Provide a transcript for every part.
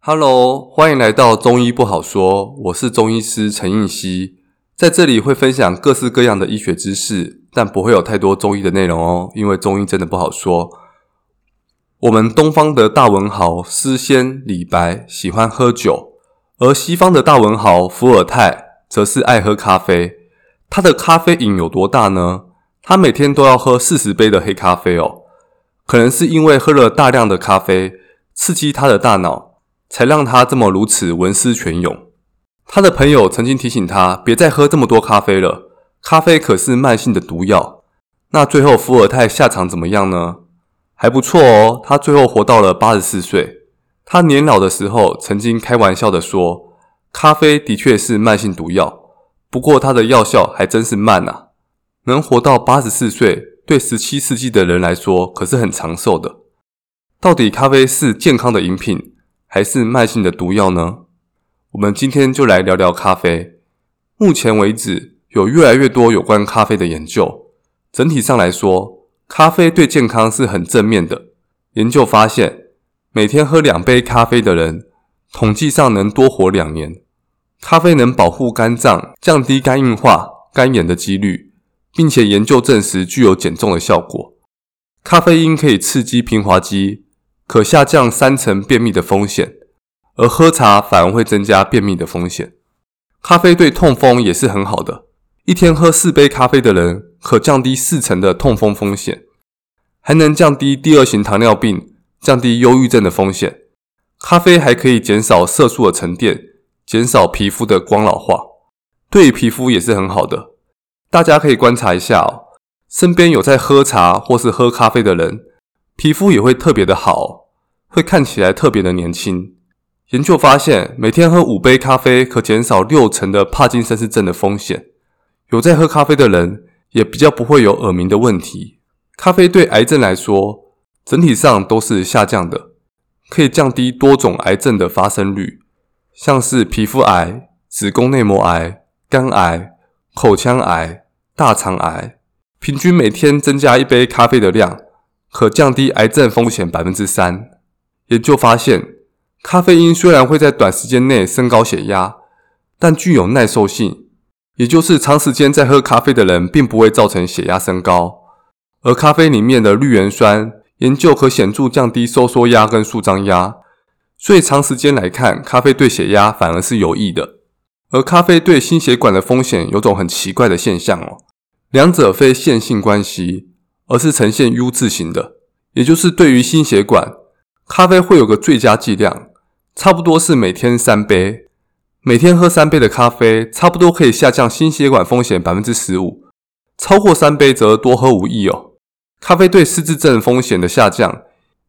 Hello，欢迎来到中医不好说。我是中医师陈应希，在这里会分享各式各样的医学知识，但不会有太多中医的内容哦，因为中医真的不好说。我们东方的大文豪诗仙李白喜欢喝酒，而西方的大文豪伏尔泰则是爱喝咖啡。他的咖啡瘾有多大呢？他每天都要喝四十杯的黑咖啡哦。可能是因为喝了大量的咖啡，刺激他的大脑，才让他这么如此文思泉涌。他的朋友曾经提醒他，别再喝这么多咖啡了，咖啡可是慢性的毒药。那最后伏尔泰下场怎么样呢？还不错哦，他最后活到了八十四岁。他年老的时候曾经开玩笑的说，咖啡的确是慢性毒药，不过它的药效还真是慢啊，能活到八十四岁。对十七世纪的人来说，可是很长寿的。到底咖啡是健康的饮品，还是慢性的毒药呢？我们今天就来聊聊咖啡。目前为止，有越来越多有关咖啡的研究。整体上来说，咖啡对健康是很正面的。研究发现，每天喝两杯咖啡的人，统计上能多活两年。咖啡能保护肝脏，降低肝硬化、肝炎的几率。并且研究证实具有减重的效果。咖啡因可以刺激平滑肌，可下降三成便秘的风险，而喝茶反而会增加便秘的风险。咖啡对痛风也是很好的，一天喝四杯咖啡的人可降低四成的痛风风险，还能降低第二型糖尿病、降低忧郁症的风险。咖啡还可以减少色素的沉淀，减少皮肤的光老化，对皮肤也是很好的。大家可以观察一下哦，身边有在喝茶或是喝咖啡的人，皮肤也会特别的好，会看起来特别的年轻。研究发现，每天喝五杯咖啡可减少六成的帕金森氏症的风险。有在喝咖啡的人，也比较不会有耳鸣的问题。咖啡对癌症来说，整体上都是下降的，可以降低多种癌症的发生率，像是皮肤癌、子宫内膜癌、肝癌。口腔癌、大肠癌，平均每天增加一杯咖啡的量，可降低癌症风险百分之三。研究发现，咖啡因虽然会在短时间内升高血压，但具有耐受性，也就是长时间在喝咖啡的人，并不会造成血压升高。而咖啡里面的绿原酸，研究可显著降低收缩压跟舒张压，所以长时间来看，咖啡对血压反而是有益的。而咖啡对心血管的风险有种很奇怪的现象哦，两者非线性关系，而是呈现 U 字形的。也就是对于心血管，咖啡会有个最佳剂量，差不多是每天三杯，每天喝三杯的咖啡，差不多可以下降心血管风险百分之十五。超过三杯则多喝无益哦。咖啡对失智症风险的下降，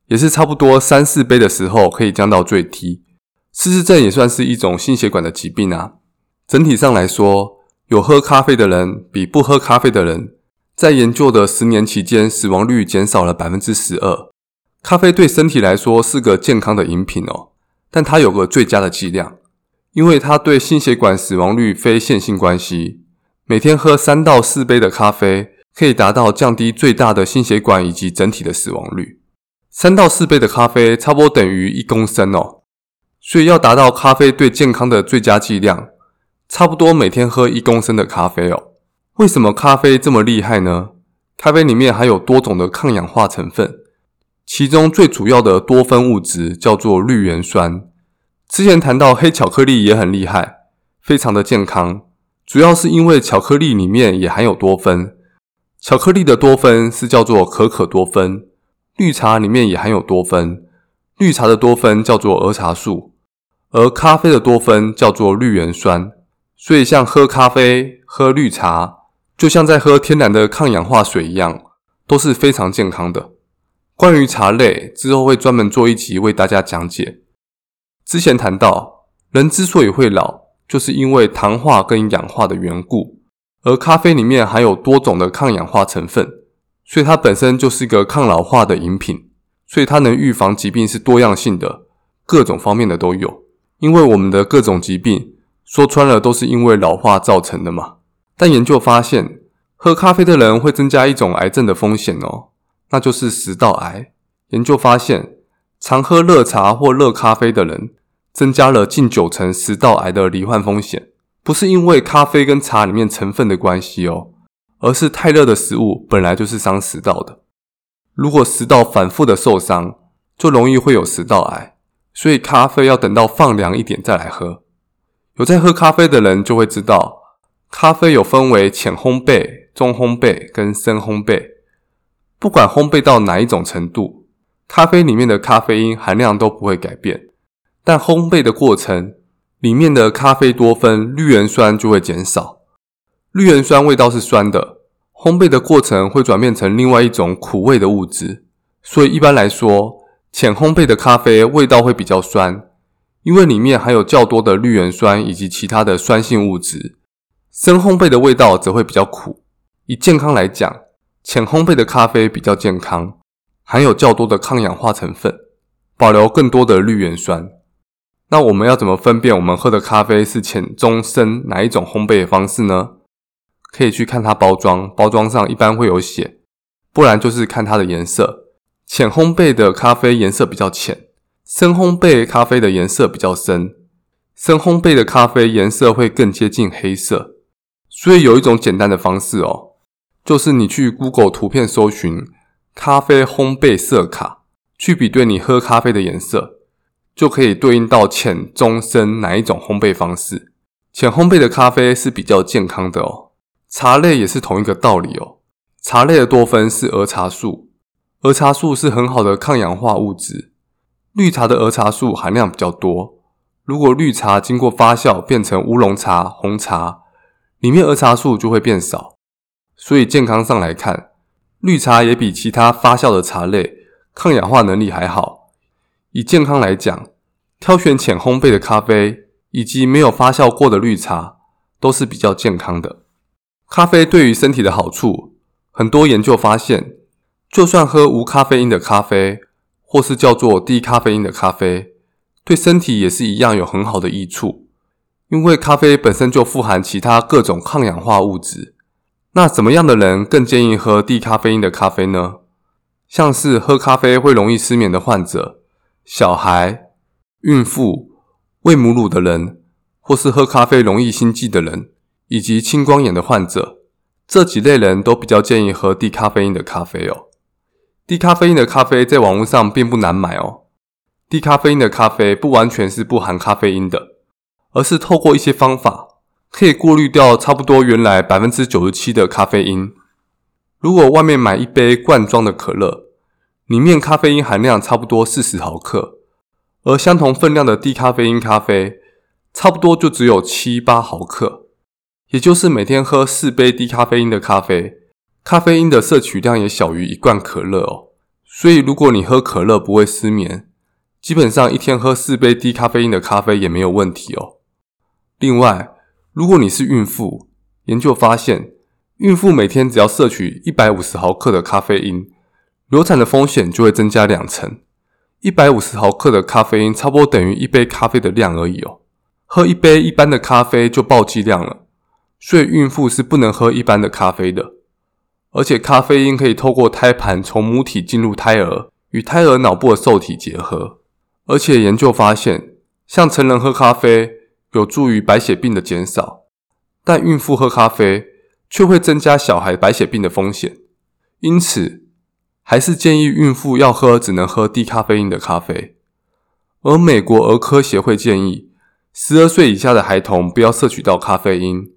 也是差不多三四杯的时候可以降到最低。失智症也算是一种心血管的疾病啊。整体上来说，有喝咖啡的人比不喝咖啡的人，在研究的十年期间，死亡率减少了百分之十二。咖啡对身体来说是个健康的饮品哦，但它有个最佳的剂量，因为它对心血管死亡率非线性关系。每天喝三到四杯的咖啡，可以达到降低最大的心血管以及整体的死亡率。三到四杯的咖啡差不多等于一公升哦，所以要达到咖啡对健康的最佳剂量。差不多每天喝一公升的咖啡哦。为什么咖啡这么厉害呢？咖啡里面含有多种的抗氧化成分，其中最主要的多酚物质叫做绿原酸。之前谈到黑巧克力也很厉害，非常的健康，主要是因为巧克力里面也含有多酚。巧克力的多酚是叫做可可多酚，绿茶里面也含有多酚，绿茶的多酚叫做儿茶素，而咖啡的多酚叫做绿原酸。所以，像喝咖啡、喝绿茶，就像在喝天然的抗氧化水一样，都是非常健康的。关于茶类，之后会专门做一集为大家讲解。之前谈到，人之所以会老，就是因为糖化跟氧化的缘故。而咖啡里面含有多种的抗氧化成分，所以它本身就是一个抗老化的饮品。所以它能预防疾病是多样性的，各种方面的都有。因为我们的各种疾病。说穿了都是因为老化造成的嘛。但研究发现，喝咖啡的人会增加一种癌症的风险哦，那就是食道癌。研究发现，常喝热茶或热咖啡的人，增加了近九成食道癌的罹患风险。不是因为咖啡跟茶里面成分的关系哦，而是太热的食物本来就是伤食道的。如果食道反复的受伤，就容易会有食道癌。所以咖啡要等到放凉一点再来喝。有在喝咖啡的人就会知道，咖啡有分为浅烘焙、中烘焙跟深烘焙。不管烘焙到哪一种程度，咖啡里面的咖啡因含量都不会改变。但烘焙的过程，里面的咖啡多酚绿原酸就会减少。绿原酸味道是酸的，烘焙的过程会转变成另外一种苦味的物质。所以一般来说，浅烘焙的咖啡味道会比较酸，因为里面含有较多的绿原酸以及其他的酸性物质。深烘焙的味道则会比较苦。以健康来讲，浅烘焙的咖啡比较健康，含有较多的抗氧化成分，保留更多的绿原酸。那我们要怎么分辨我们喝的咖啡是浅、中、深哪一种烘焙的方式呢？可以去看它包装，包装上一般会有写，不然就是看它的颜色。浅烘焙的咖啡颜色比较浅，深烘焙咖啡的颜色比较深。深烘焙的咖啡颜色会更接近黑色。所以有一种简单的方式哦，就是你去 Google 图片搜寻咖啡烘焙色卡，去比对你喝咖啡的颜色，就可以对应到浅、中、深哪一种烘焙方式。浅烘焙的咖啡是比较健康的哦。茶类也是同一个道理哦。茶类的多酚是儿茶素。儿茶素是很好的抗氧化物质，绿茶的儿茶素含量比较多。如果绿茶经过发酵变成乌龙茶、红茶，里面儿茶素就会变少。所以健康上来看，绿茶也比其他发酵的茶类抗氧化能力还好。以健康来讲，挑选浅烘焙的咖啡以及没有发酵过的绿茶都是比较健康的。咖啡对于身体的好处，很多研究发现。就算喝无咖啡因的咖啡，或是叫做低咖啡因的咖啡，对身体也是一样有很好的益处。因为咖啡本身就富含其他各种抗氧化物质。那怎么样的人更建议喝低咖啡因的咖啡呢？像是喝咖啡会容易失眠的患者、小孩、孕妇、喂母乳的人，或是喝咖啡容易心悸的人，以及青光眼的患者，这几类人都比较建议喝低咖啡因的咖啡哦。低咖啡因的咖啡在网络上并不难买哦。低咖啡因的咖啡不完全是不含咖啡因的，而是透过一些方法可以过滤掉差不多原来百分之九十七的咖啡因。如果外面买一杯罐装的可乐，里面咖啡因含量差不多四十毫克，而相同分量的低咖啡因咖啡差不多就只有七八毫克，也就是每天喝四杯低咖啡因的咖啡。咖啡因的摄取量也小于一罐可乐哦，所以如果你喝可乐不会失眠，基本上一天喝四杯低咖啡因的咖啡也没有问题哦。另外，如果你是孕妇，研究发现，孕妇每天只要摄取一百五十毫克的咖啡因，流产的风险就会增加两成。一百五十毫克的咖啡因差不多等于一杯咖啡的量而已哦，喝一杯一般的咖啡就暴剂量了，所以孕妇是不能喝一般的咖啡的。而且咖啡因可以透过胎盘从母体进入胎儿，与胎儿脑部的受体结合。而且研究发现，像成人喝咖啡有助于白血病的减少，但孕妇喝咖啡却会增加小孩白血病的风险。因此，还是建议孕妇要喝只能喝低咖啡因的咖啡。而美国儿科协会建议，十二岁以下的孩童不要摄取到咖啡因，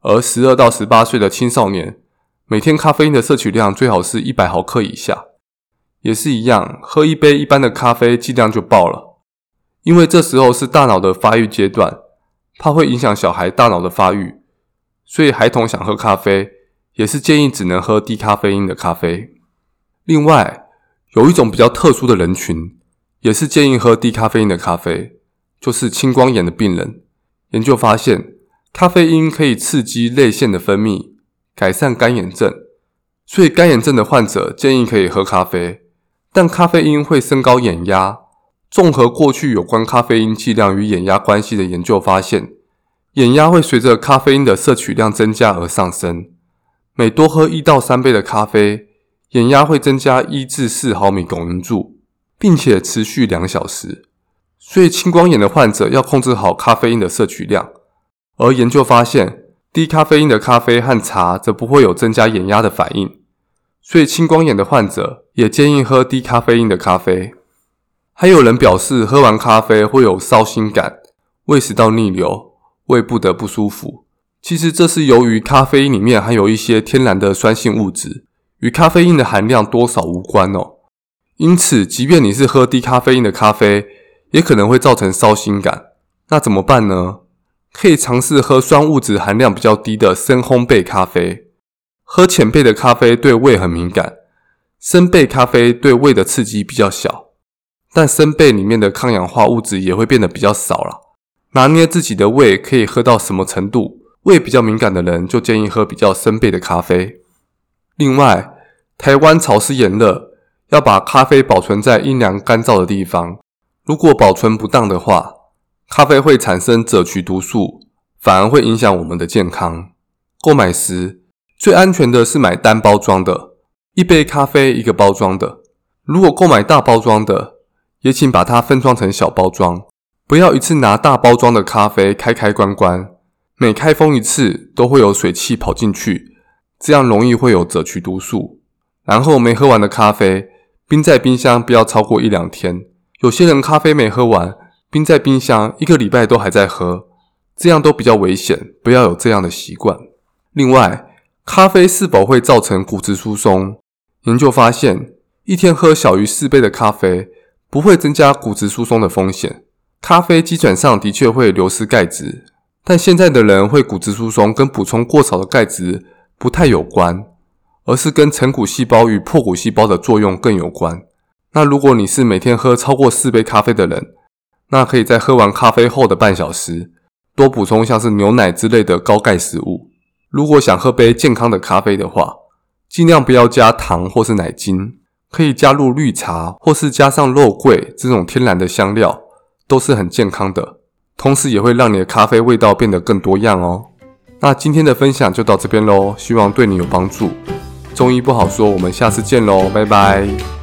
而十二到十八岁的青少年。每天咖啡因的摄取量最好是一百毫克以下，也是一样，喝一杯一般的咖啡剂量就爆了。因为这时候是大脑的发育阶段，怕会影响小孩大脑的发育，所以孩童想喝咖啡，也是建议只能喝低咖啡因的咖啡。另外，有一种比较特殊的人群，也是建议喝低咖啡因的咖啡，就是青光眼的病人。研究发现，咖啡因可以刺激泪腺的分泌。改善干眼症，所以干眼症的患者建议可以喝咖啡，但咖啡因会升高眼压。综合过去有关咖啡因剂量与眼压关系的研究发现，眼压会随着咖啡因的摄取量增加而上升。每多喝一到三杯的咖啡，眼压会增加一至四毫米汞柱，并且持续两小时。所以青光眼的患者要控制好咖啡因的摄取量。而研究发现，低咖啡因的咖啡和茶则不会有增加眼压的反应。所以青光眼的患者也建议喝低咖啡因的咖啡。还有人表示，喝完咖啡会有烧心感、胃食道逆流、胃部的不舒服。其实这是由于咖啡因里面含有一些天然的酸性物质，与咖啡因的含量多少无关哦。因此，即便你是喝低咖啡因的咖啡，也可能会造成烧心感。那怎么办呢？可以尝试喝酸物质含量比较低的深烘焙咖啡。喝浅焙的咖啡对胃很敏感，深焙咖啡对胃的刺激比较小，但生焙里面的抗氧化物质也会变得比较少了。拿捏自己的胃可以喝到什么程度，胃比较敏感的人就建议喝比较生焙的咖啡。另外，台湾潮湿炎热，要把咖啡保存在阴凉干燥的地方，如果保存不当的话，咖啡会产生赭曲毒素，反而会影响我们的健康。购买时，最安全的是买单包装的，一杯咖啡一个包装的。如果购买大包装的，也请把它分装成小包装，不要一次拿大包装的咖啡开开关关，每开封一次都会有水汽跑进去，这样容易会有褶曲毒素。然后没喝完的咖啡，冰在冰箱不要超过一两天。有些人咖啡没喝完，冰在冰箱一个礼拜都还在喝，这样都比较危险，不要有这样的习惯。另外，咖啡是否会造成骨质疏松？研究发现，一天喝小于四杯的咖啡不会增加骨质疏松的风险。咖啡基本上的确会流失钙质，但现在的人会骨质疏松跟补充过少的钙质不太有关，而是跟成骨细胞与破骨细胞的作用更有关。那如果你是每天喝超过四杯咖啡的人，那可以在喝完咖啡后的半小时多补充像是牛奶之类的高钙食物。如果想喝杯健康的咖啡的话，尽量不要加糖或是奶精，可以加入绿茶或是加上肉桂这种天然的香料，都是很健康的，同时也会让你的咖啡味道变得更多样哦。那今天的分享就到这边喽，希望对你有帮助。中医不好说，我们下次见喽，拜拜。